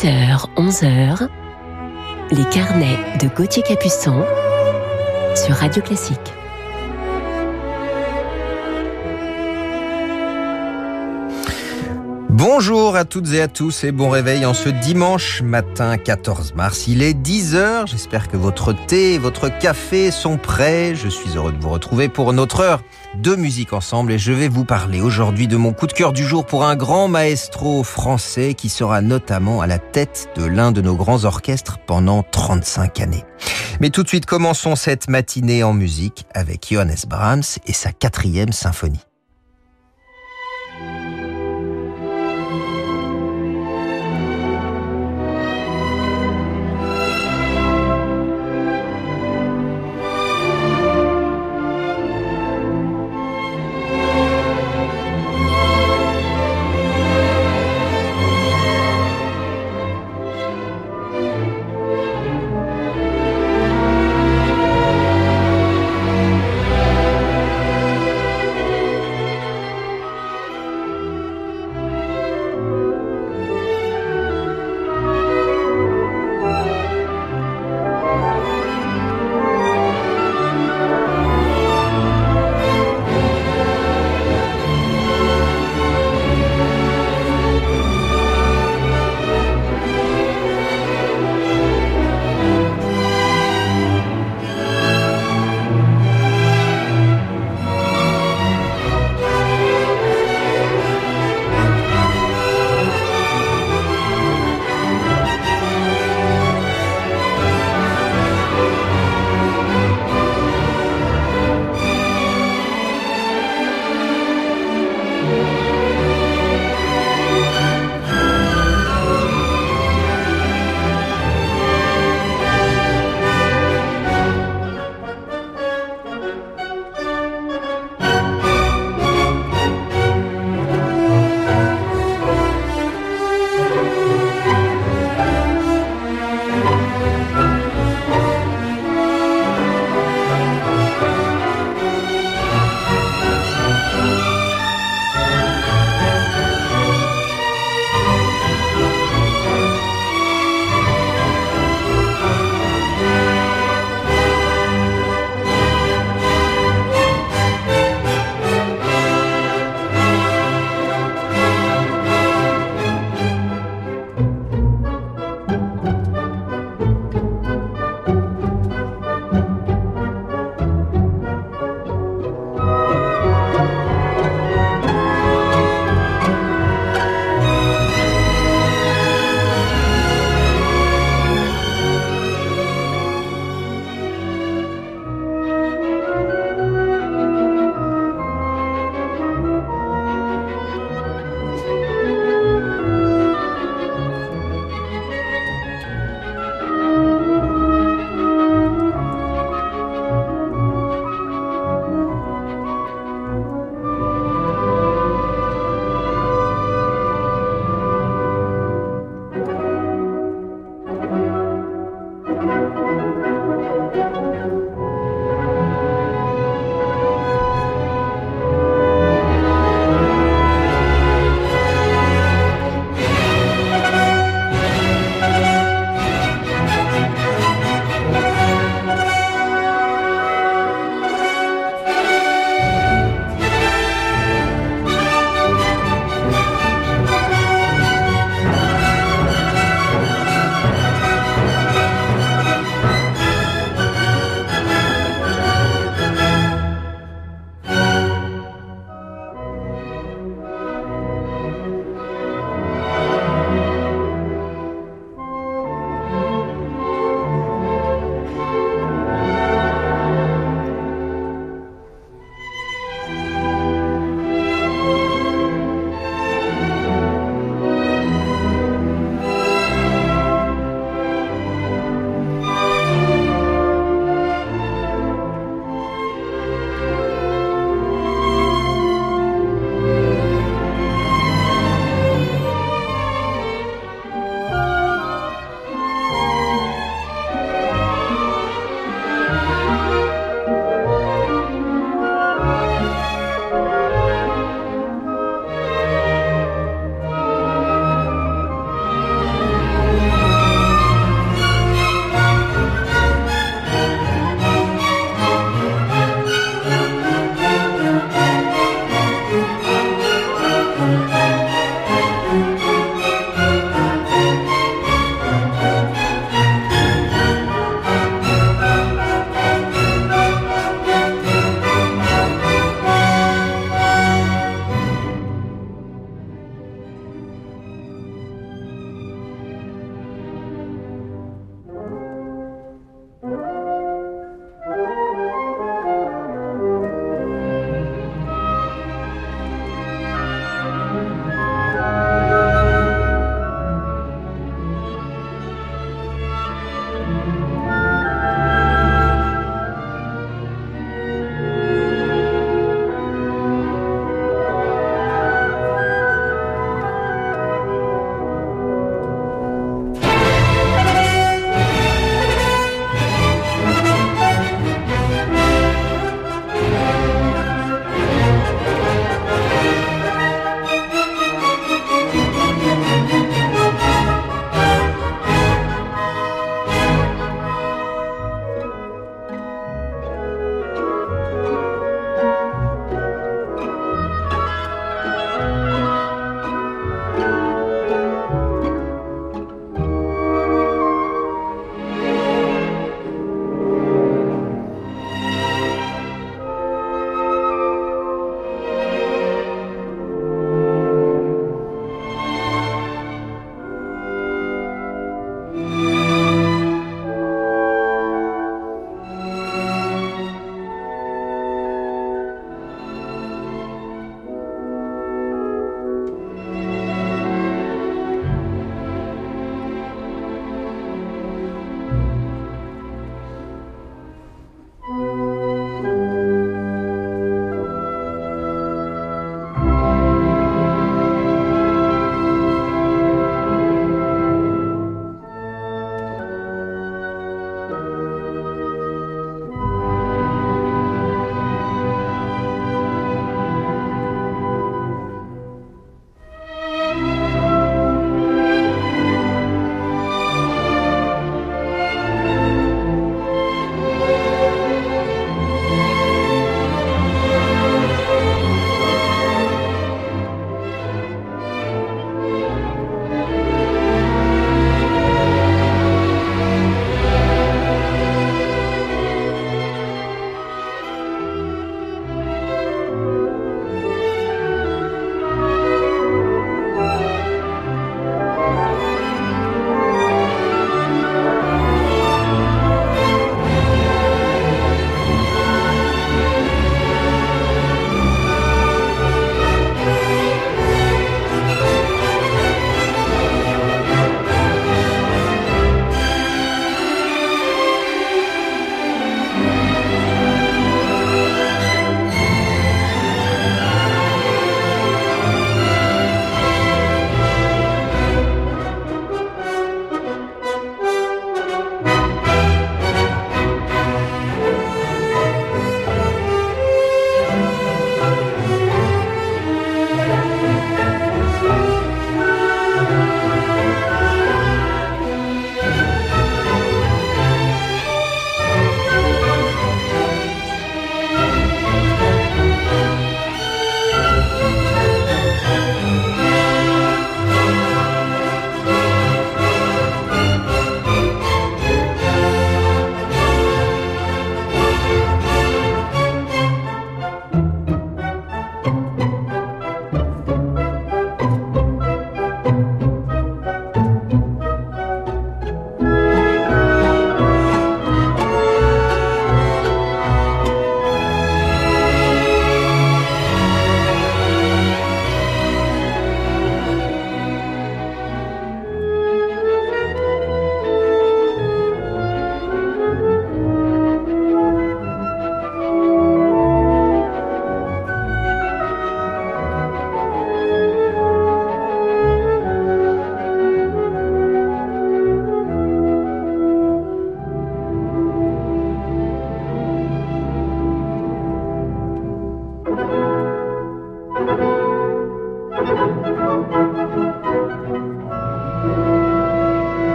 10h, 11h, les carnets de Gauthier Capuçon sur Radio Classique. Bonjour à toutes et à tous et bon réveil en ce dimanche matin 14 mars. Il est 10h, j'espère que votre thé et votre café sont prêts. Je suis heureux de vous retrouver pour notre heure de musique ensemble et je vais vous parler aujourd'hui de mon coup de cœur du jour pour un grand maestro français qui sera notamment à la tête de l'un de nos grands orchestres pendant 35 années. Mais tout de suite commençons cette matinée en musique avec Johannes Brahms et sa quatrième symphonie.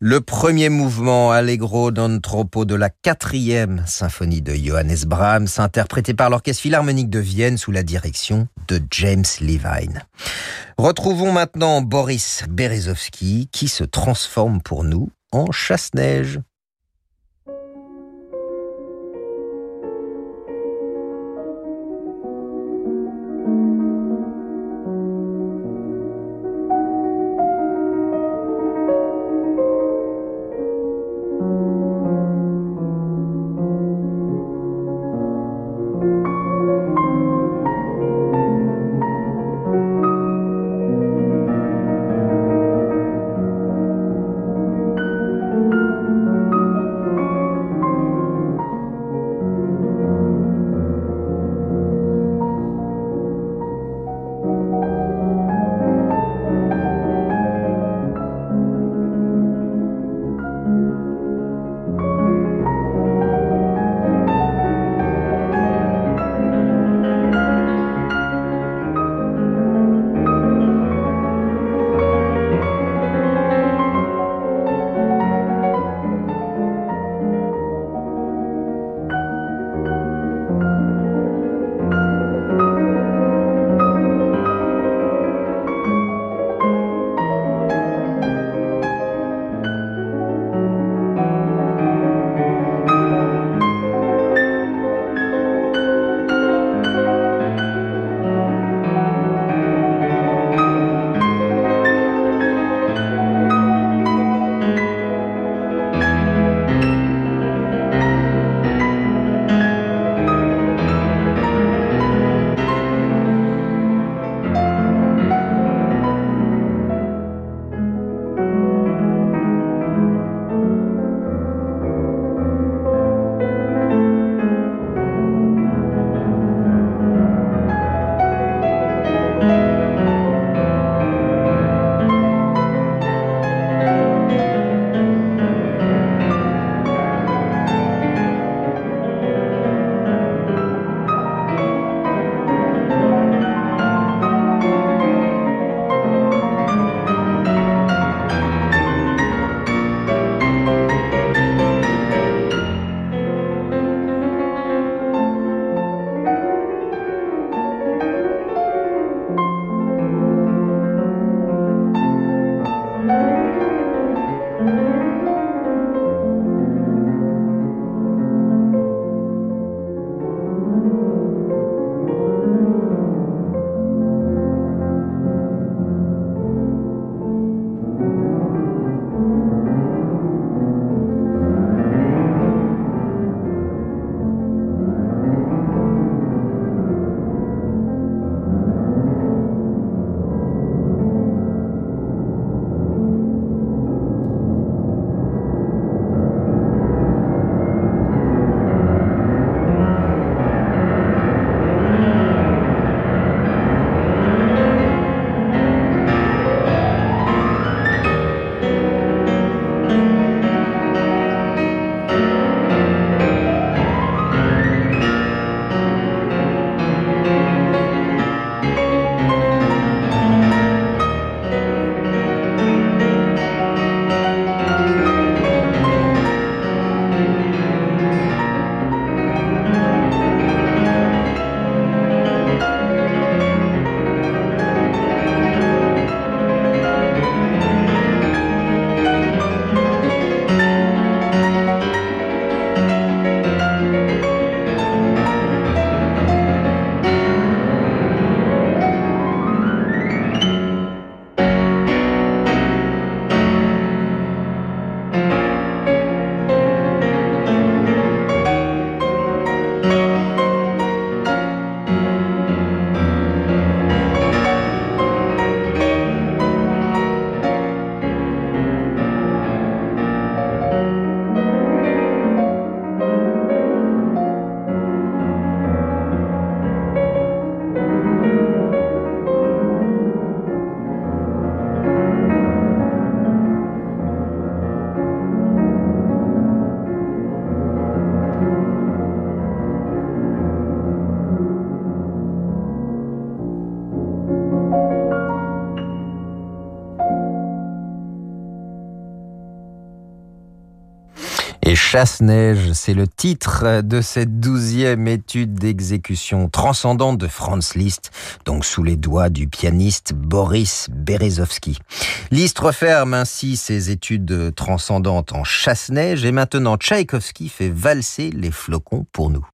Le premier mouvement Allegro d'Anthropo de la quatrième symphonie de Johannes Brahms, interprété par l'Orchestre Philharmonique de Vienne sous la direction de James Levine. Retrouvons maintenant Boris Berezovsky qui se transforme pour nous en chasse-neige. Chasse-Neige, c'est le titre de cette douzième étude d'exécution transcendante de Franz Liszt, donc sous les doigts du pianiste Boris Berezovsky. Liszt referme ainsi ses études transcendantes en Chasse-Neige et maintenant Tchaïkovski fait valser les flocons pour nous.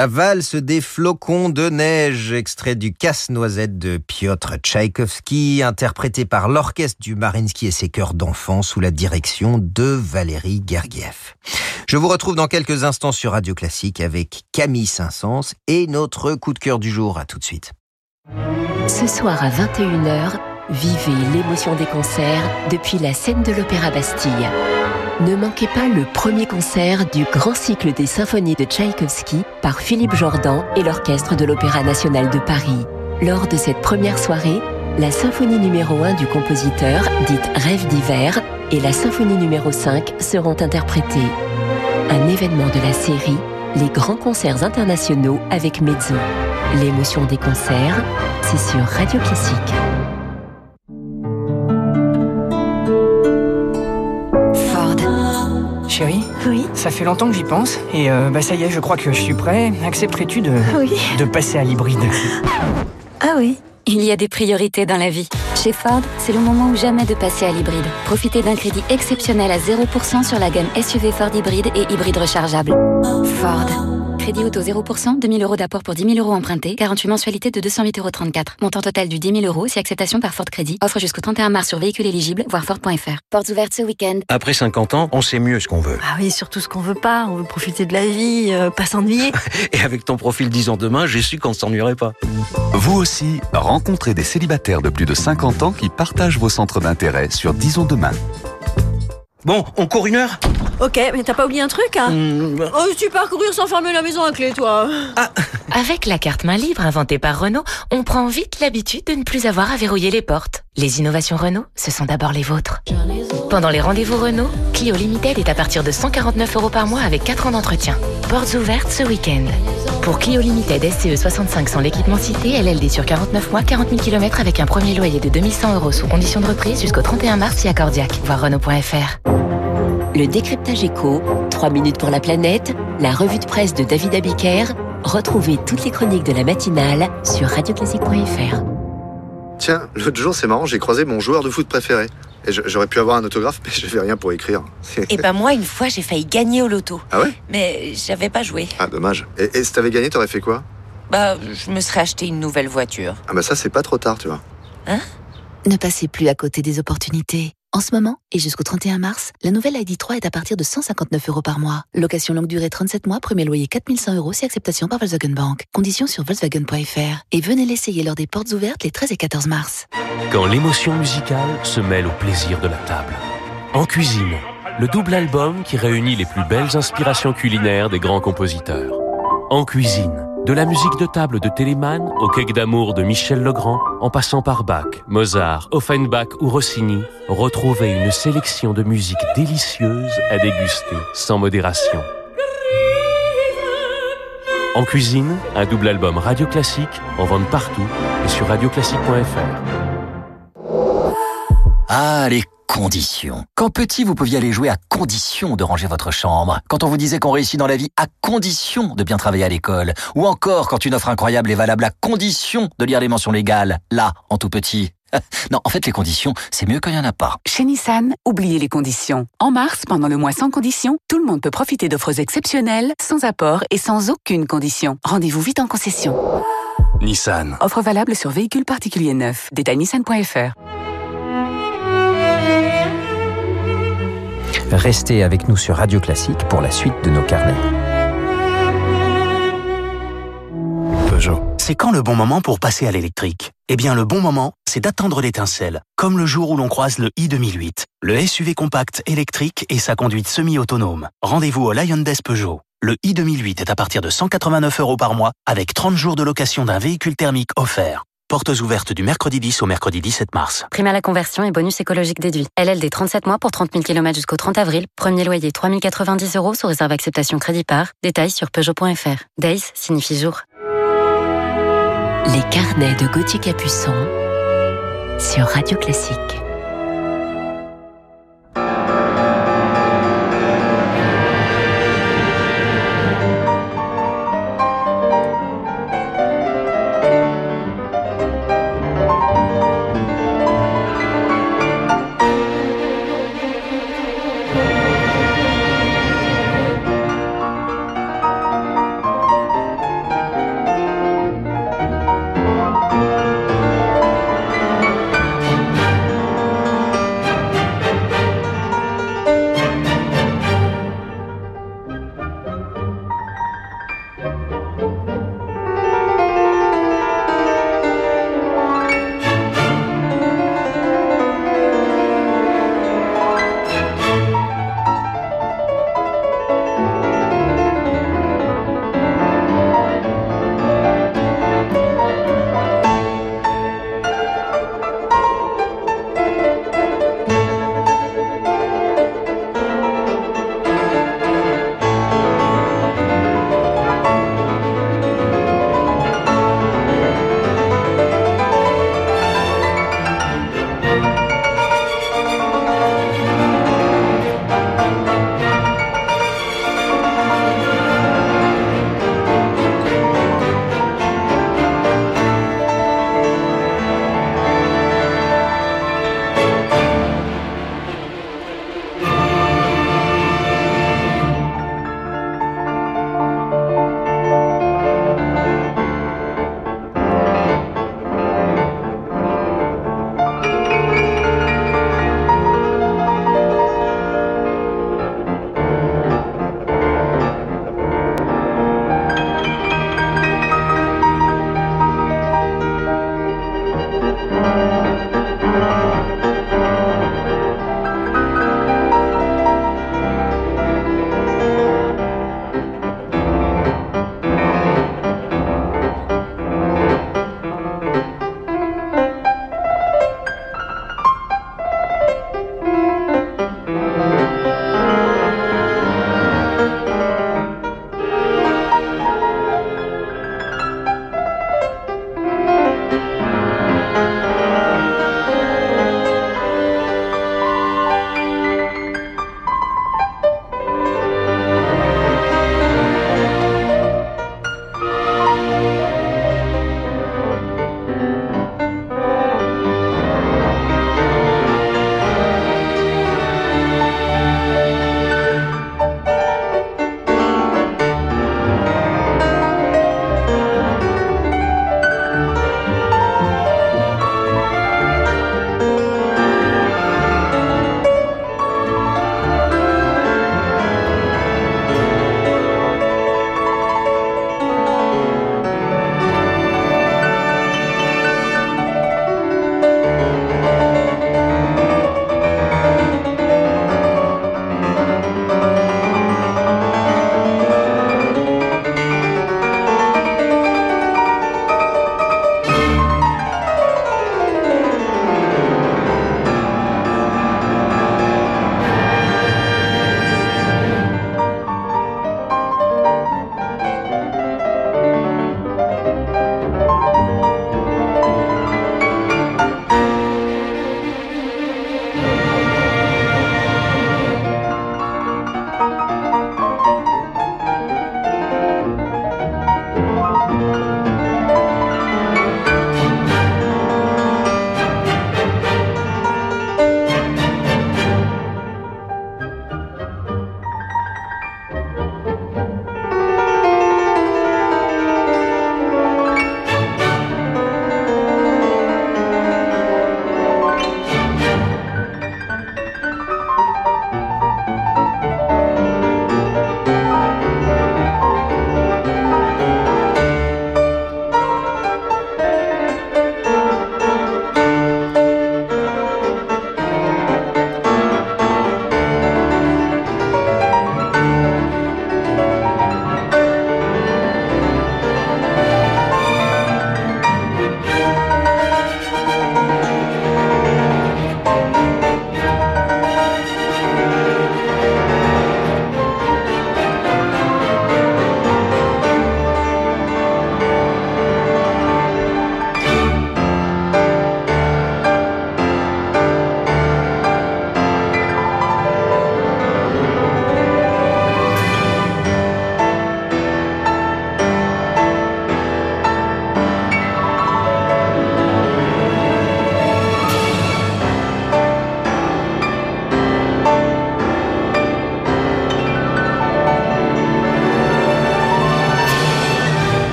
La valse des flocons de neige, extrait du Casse-Noisette de Piotr Tchaïkovski, interprété par l'orchestre du Marinsky et ses chœurs d'enfants sous la direction de Valérie Gergiev. Je vous retrouve dans quelques instants sur Radio Classique avec Camille Saint-Saëns et notre coup de cœur du jour. À tout de suite. Ce soir à 21h, vivez l'émotion des concerts depuis la scène de l'Opéra Bastille. Ne manquez pas le premier concert du grand cycle des symphonies de Tchaïkovski par Philippe Jordan et l'Orchestre de l'Opéra national de Paris. Lors de cette première soirée, la symphonie numéro 1 du compositeur, dite Rêve d'hiver, et la symphonie numéro 5 seront interprétées. Un événement de la série Les grands concerts internationaux avec Mezzo. L'émotion des concerts, c'est sur Radio Classique. Ça fait longtemps que j'y pense et euh, bah ça y est, je crois que je suis prêt. Accepterais-tu de, Oui. de passer à l'hybride? Ah oui. Il y a des priorités dans la vie. Chez Ford, c'est le moment ou jamais de passer à l'hybride. Profitez d'un crédit exceptionnel à 0% sur la gamme SUV Ford hybride et hybride rechargeable. Ford. Crédit auto 0%, 2000 euros d'apport pour 10 000 euros empruntés, 48 mensualités de 208,34 euros. Montant total du 10 000 euros si acceptation par Ford Crédit. Offre jusqu'au 31 mars sur véhicule éligible, voire Ford.fr. Portes ouvertes ce week-end. Après 50 ans, on sait mieux ce qu'on veut. Ah oui, surtout ce qu'on veut pas. On veut profiter de la vie, euh, pas s'ennuyer. Et avec ton profil 10 ans demain, j'ai su qu'on ne s'ennuierait pas. Vous aussi, rencontrez des célibataires de plus de 50 ans qui partagent vos centres d'intérêt sur Disons Demain. Bon, on court une heure ok, mais t'as pas oublié un truc, hein Mmh, Oh, tu parcourir sans fermer la maison à clé, toi. Avec la carte main libre inventée par Renault, on prend vite l'habitude de ne plus avoir à verrouiller les portes. Les innovations Renault, ce sont d'abord les vôtres. Pendant les rendez-vous Renault, Clio Limited est à partir de 149 euros par mois avec 4 ans d'entretien. Portes ouvertes ce week-end. Pour Clio Limited SCE 65 sans l'équipement cité, LLD sur 49 mois, 40 000 km avec un premier loyer de 2100 euros sous condition de reprise jusqu'au 31 mars via Cordiac. Voir Renault.fr. Le décryptage éco, 3 minutes pour la planète, la revue de presse de David Abiker. Retrouvez toutes les chroniques de la matinale sur radioclassique.fr. Tiens, l'autre jour, c'est marrant, j'ai croisé mon joueur de foot préféré. Et j'aurais pu avoir un autographe, mais j'avais rien pour écrire. C'est- Et ben moi, une fois, j'ai failli gagner au loto. Ah ouais? Mais j'avais pas joué. Ah, dommage. Et, et si t'avais gagné, t'aurais fait quoi? Bah, je me serais acheté une nouvelle voiture. Ah bah ça, c'est pas trop tard, tu vois. Ne passez plus à côté des opportunités. En ce moment, et jusqu'au 31 mars, la nouvelle ID3 est à partir de 159 euros par mois. Location longue durée 37 mois, premier loyer 4100 euros si acceptation par Volkswagen Bank. Conditions sur Volkswagen.fr. Et venez l'essayer lors des portes ouvertes les 13 et 14 mars. Quand l'émotion musicale se mêle au plaisir de la table. En cuisine, le double album qui réunit les plus belles inspirations culinaires des grands compositeurs. En cuisine, de la musique de table de Telemann au cake d'amour de Michel Legrand, en passant par Bach, Mozart, Offenbach ou Rossini, retrouvez une sélection de musique délicieuse à déguster sans modération. En cuisine, un double album radio classique en vente partout et sur radioclassique.fr. Ah, conditions. Quand petit, vous pouviez aller jouer à condition de ranger votre chambre. Quand on vous disait qu'on réussit dans la vie à condition de bien travailler à l'école. Ou encore quand une offre incroyable est valable à condition de lire les mentions légales. Là, en tout petit. Non, en fait, les conditions, c'est mieux quand il n'y en a pas. Chez Nissan, oubliez les conditions. En mars, pendant le mois sans conditions, tout le monde peut profiter d'offres exceptionnelles, sans apport et sans aucune condition. Rendez-vous vite en concession. Nissan. Offre valable sur véhicules particuliers neufs. Détail nissan.fr. Restez avec nous sur Radio Classique pour la suite de nos carnets. Peugeot. C'est quand le bon moment pour passer à l'électrique? Eh bien, le bon moment, c'est d'attendre l'étincelle, comme le jour où l'on croise le i2008, le SUV compact électrique et sa conduite semi-autonome. Rendez-vous au Lion Des Peugeot. Le i2008 est à partir de 189 euros par mois, avec 30 jours de location d'un véhicule thermique offert. Portes ouvertes du mercredi 10 au mercredi 17 mars. Prime à la conversion et bonus écologique déduit. LLD 37 mois pour 30 000 km jusqu'au 30 avril. Premier loyer 3 090 euros sous réserve acceptation crédit par. Détails sur Peugeot.fr. Days signifie jour. Les carnets de Gauthier Capuçon sur Radio Classique.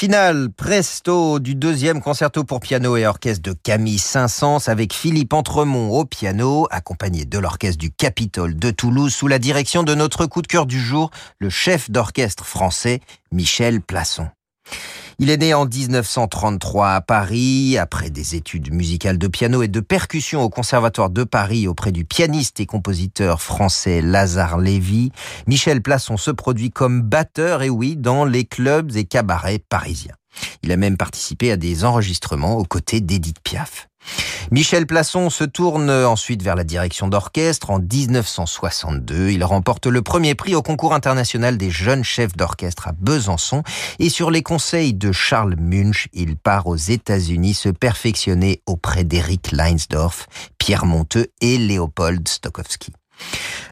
Le final presto du deuxième concerto pour piano et orchestre de Camille Saint-Saëns avec Philippe Entremont au piano, accompagné de l'orchestre du Capitole de Toulouse sous la direction de notre coup de cœur du jour, le chef d'orchestre français Michel Plasson. Il est né en 1933 à Paris, après des études musicales de piano et de percussion au Conservatoire de Paris auprès du pianiste et compositeur français Lazare Lévy. Michel Plasson se produit comme batteur, et oui, dans les clubs et cabarets parisiens. Il a même participé à des enregistrements aux côtés d'Edith Piaf. Michel Plasson se tourne ensuite vers la direction d'orchestre. En 1962, il remporte le premier prix au concours international des jeunes chefs d'orchestre à Besançon et sur les conseils de Charles Munch, il part aux États-Unis se perfectionner auprès d'Eric Leinsdorf, Pierre Monteux et Léopold Stokowski.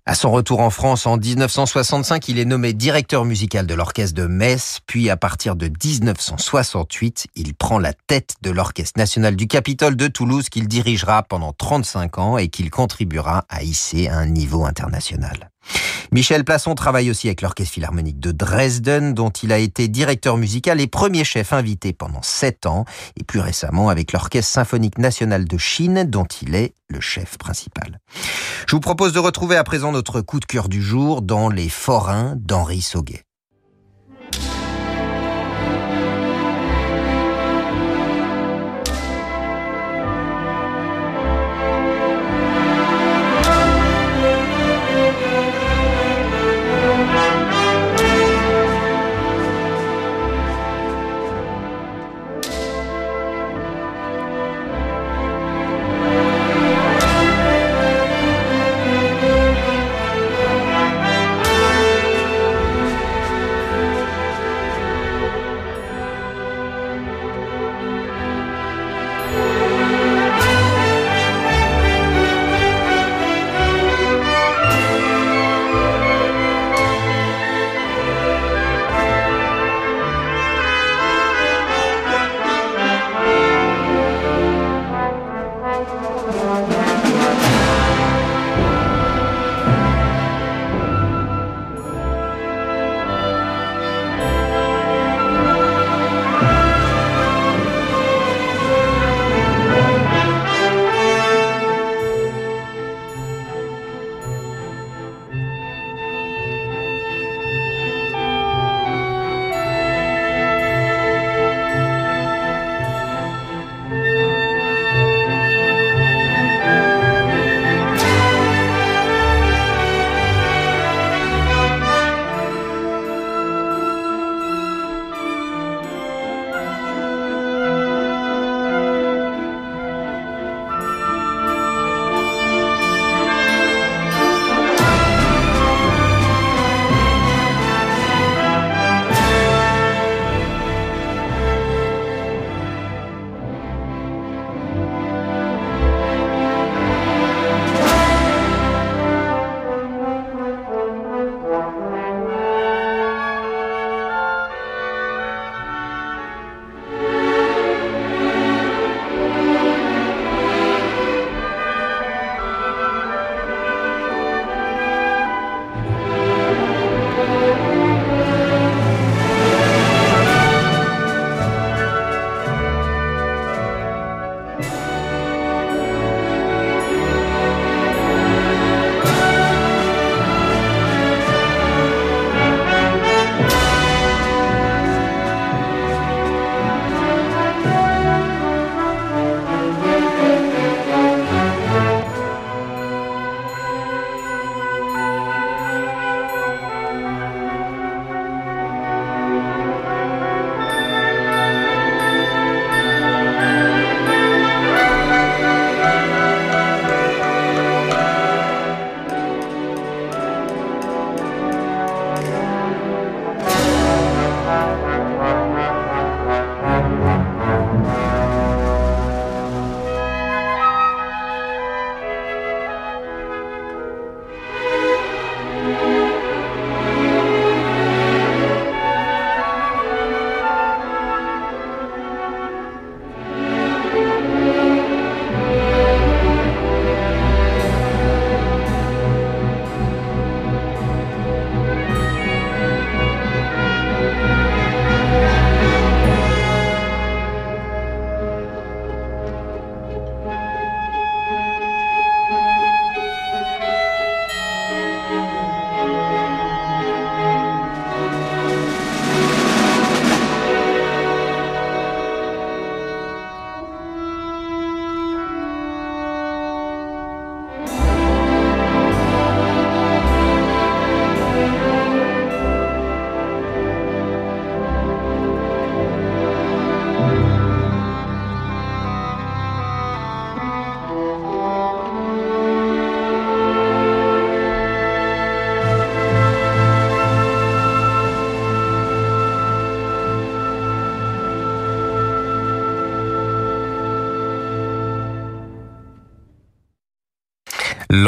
À son retour en France en 1965, il est nommé directeur musical de l'orchestre de Metz, puis à partir de 1968, il prend la tête de l'Orchestre national du Capitole de Toulouse qu'il dirigera pendant 35 ans et qu'il contribuera à hisser à un niveau international. Michel Plasson travaille aussi avec l'Orchestre Philharmonique de Dresden, dont il a été directeur musical et premier chef invité pendant sept ans, et plus récemment avec l'Orchestre Symphonique National de Chine, dont il est le chef principal. Je vous propose de retrouver à présent notre coup de cœur du jour dans Les Forains d'Henri Sauguet.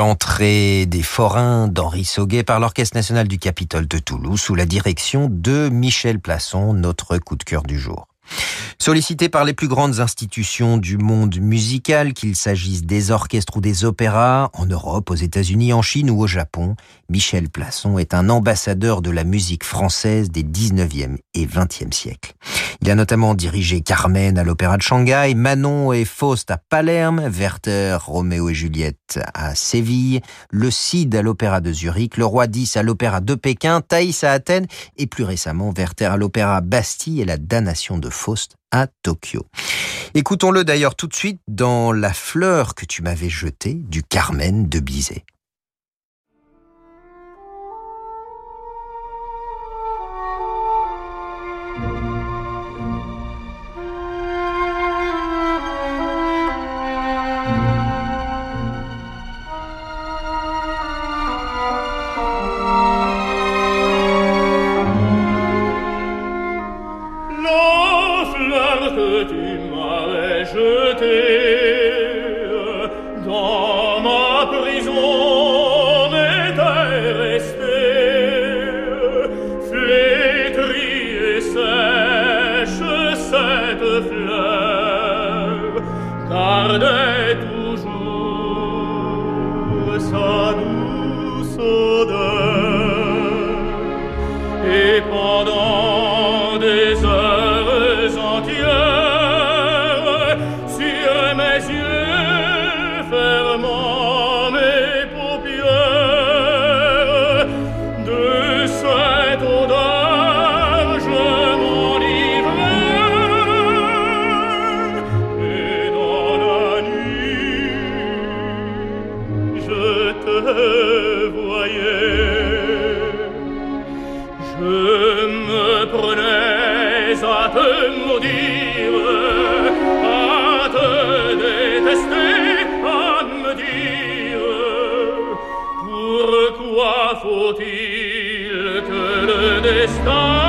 L'entrée des forains d'Henri Sauguet par l'Orchestre national du Capitole de Toulouse sous la direction de Michel Plasson, notre coup de cœur du jour. Sollicité par les plus grandes institutions du monde musical, qu'il s'agisse des orchestres ou des opéras, en Europe, aux États-Unis, en Chine ou au Japon, Michel Plasson est un ambassadeur de la musique française des 19e et 20e siècles. Il a notamment dirigé Carmen à l'Opéra de Shanghai, Manon et Faust à Palerme, Werther, Roméo et Juliette à Séville, le Cid à l'Opéra de Zurich, le Roi Dix à l'Opéra de Pékin, Thaïs à Athènes et plus récemment Werther à l'Opéra Bastille et la Damnation de Faust à Tokyo. Écoutons-le d'ailleurs tout de suite dans La fleur que tu m'avais jetée du Carmen de Bizet. Oh.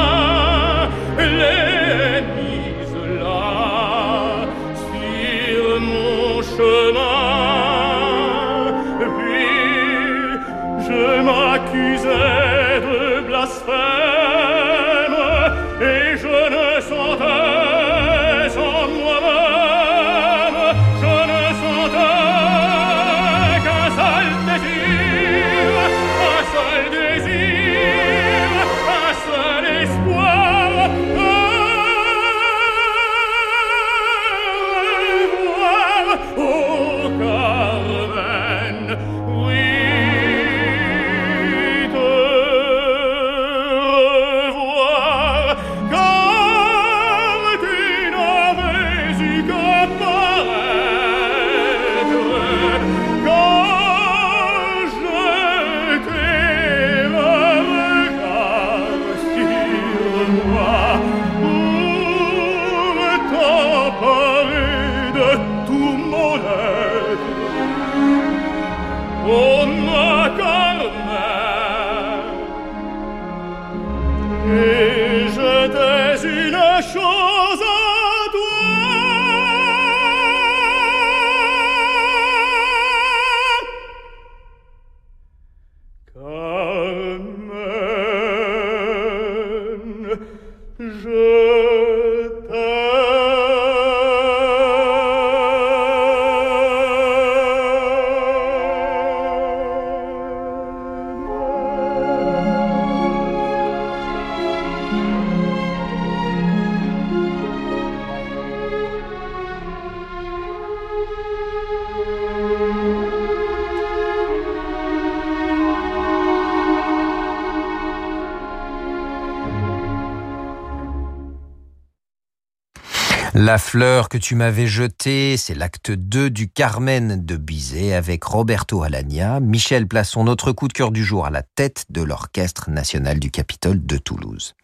La fleur que tu m'avais jetée, c'est l'acte 2 du Carmen de Bizet avec Roberto Alagna, Michel Plasson, notre coup de cœur du jour à la tête de l'Orchestre national du Capitole de Toulouse.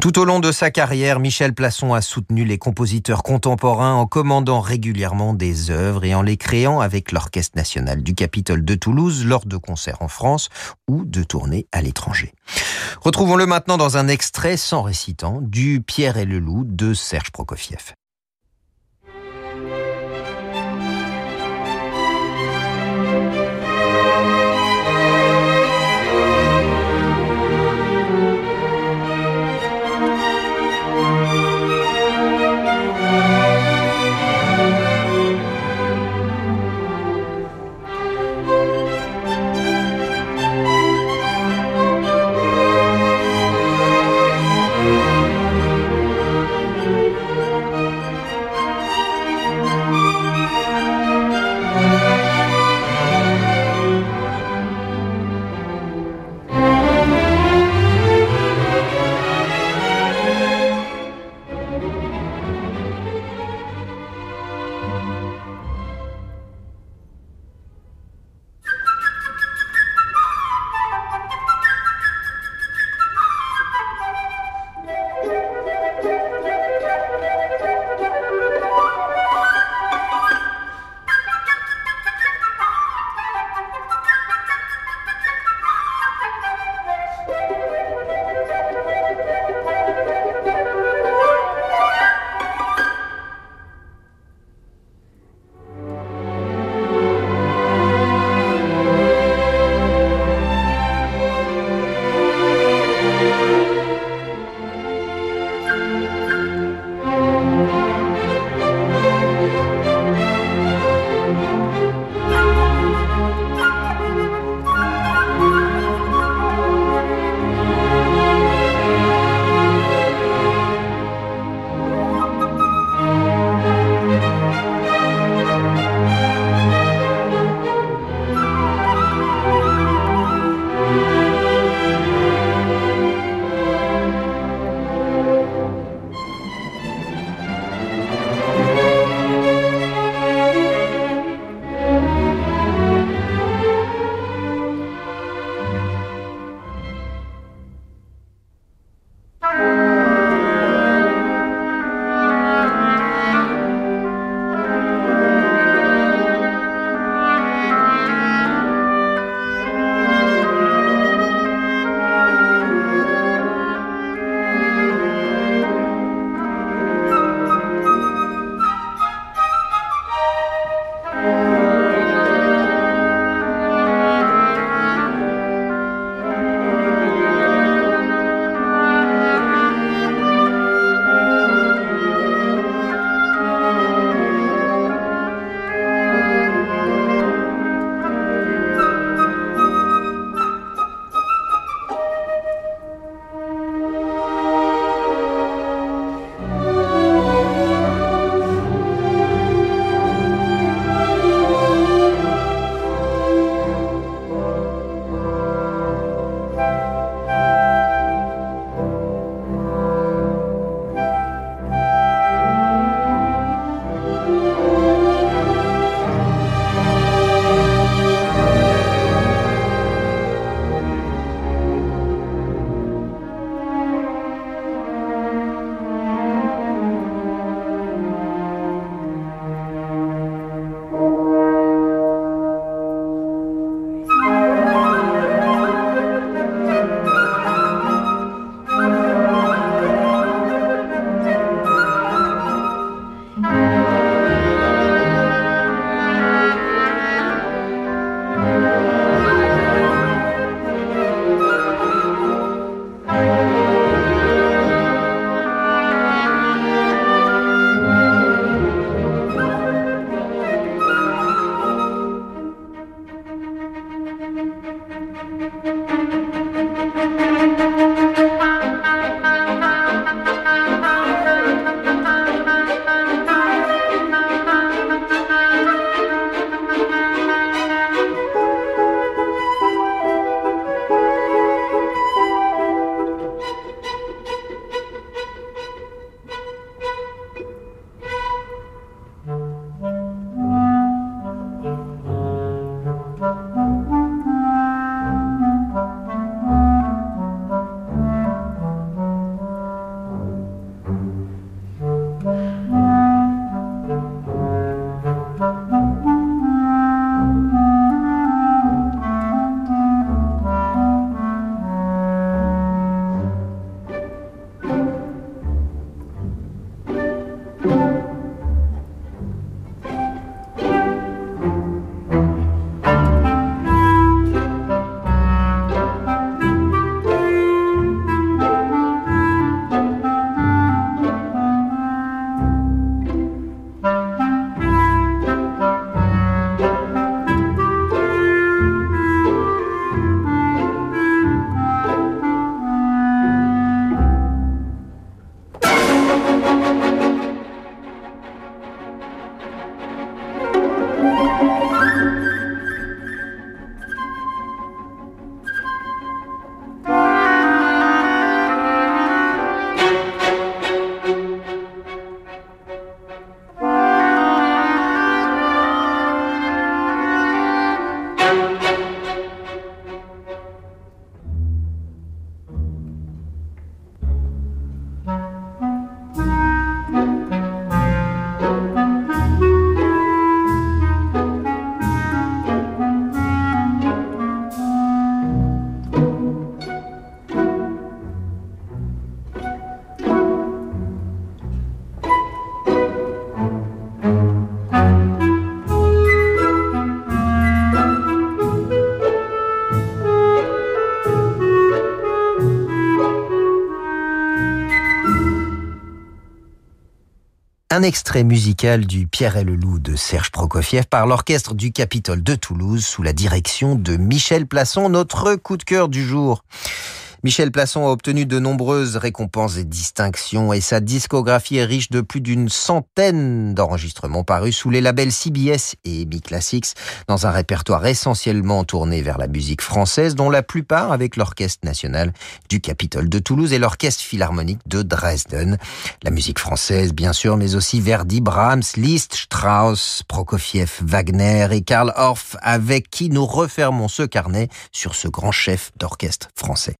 Tout au long de sa carrière, Michel Plasson a soutenu les compositeurs contemporains en commandant régulièrement des œuvres et en les créant avec l'Orchestre national du Capitole de Toulouse lors de concerts en France ou de tournées à l'étranger. Retrouvons-le maintenant dans un extrait sans récitant du Pierre et le Loup de Serge Prokofiev. Un extrait musical du Pierre et le Loup de Serge Prokofiev par l'orchestre du Capitole de Toulouse sous la direction de Michel Plasson, notre coup de cœur du jour. Michel Plasson a obtenu de nombreuses récompenses et distinctions et sa discographie est riche de plus d'une centaine d'enregistrements parus sous les labels CBS et EMI Classics dans un répertoire essentiellement tourné vers la musique française dont la plupart avec l'Orchestre national du Capitole de Toulouse et l'Orchestre philharmonique de Dresden. La musique française bien sûr mais aussi Verdi, Brahms, Liszt, Strauss, Prokofiev, Wagner et Karl Orff avec qui nous refermons ce carnet sur ce grand chef d'orchestre français.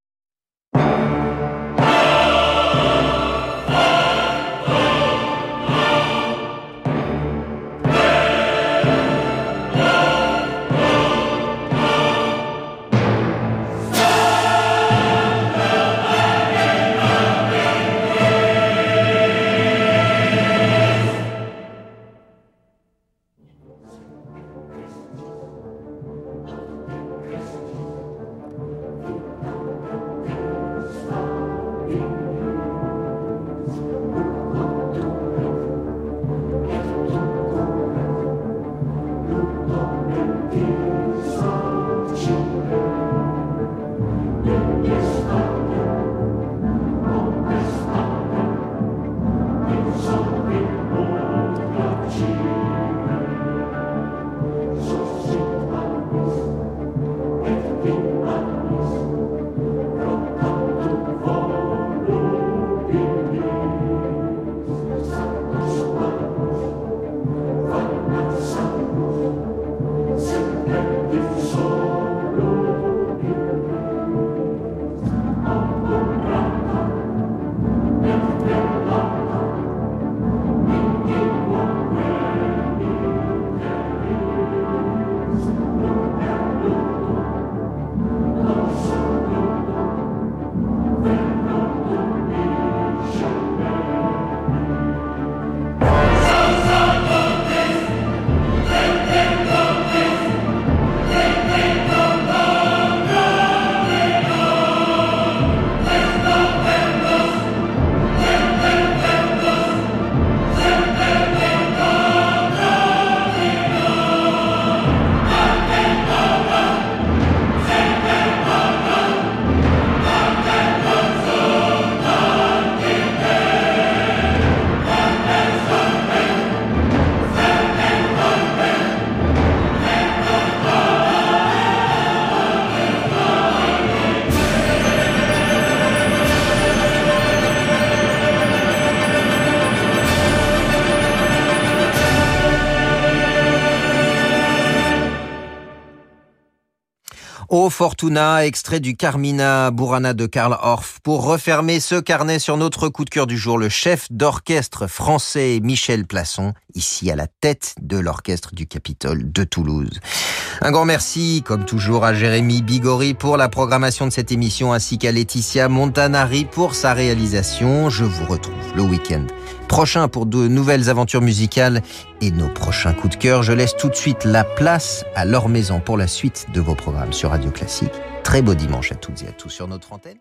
Fortuna, extrait du Carmina Burana de Karl Orff. Pour refermer ce carnet sur notre coup de cœur du jour, le chef d'orchestre français Michel Plasson, ici à la tête de l'orchestre du Capitole de Toulouse. Un grand merci, comme toujours, à Jérémy Bigori pour la programmation de cette émission, ainsi qu'à Laetitia Montanari pour sa réalisation. Je vous retrouve le week-end prochain pour de nouvelles aventures musicales et nos prochains coups de cœur. Je laisse tout de suite la place à leur maison pour la suite de vos programmes sur Radio Classique. Très beau dimanche à toutes et à tous sur notre antenne.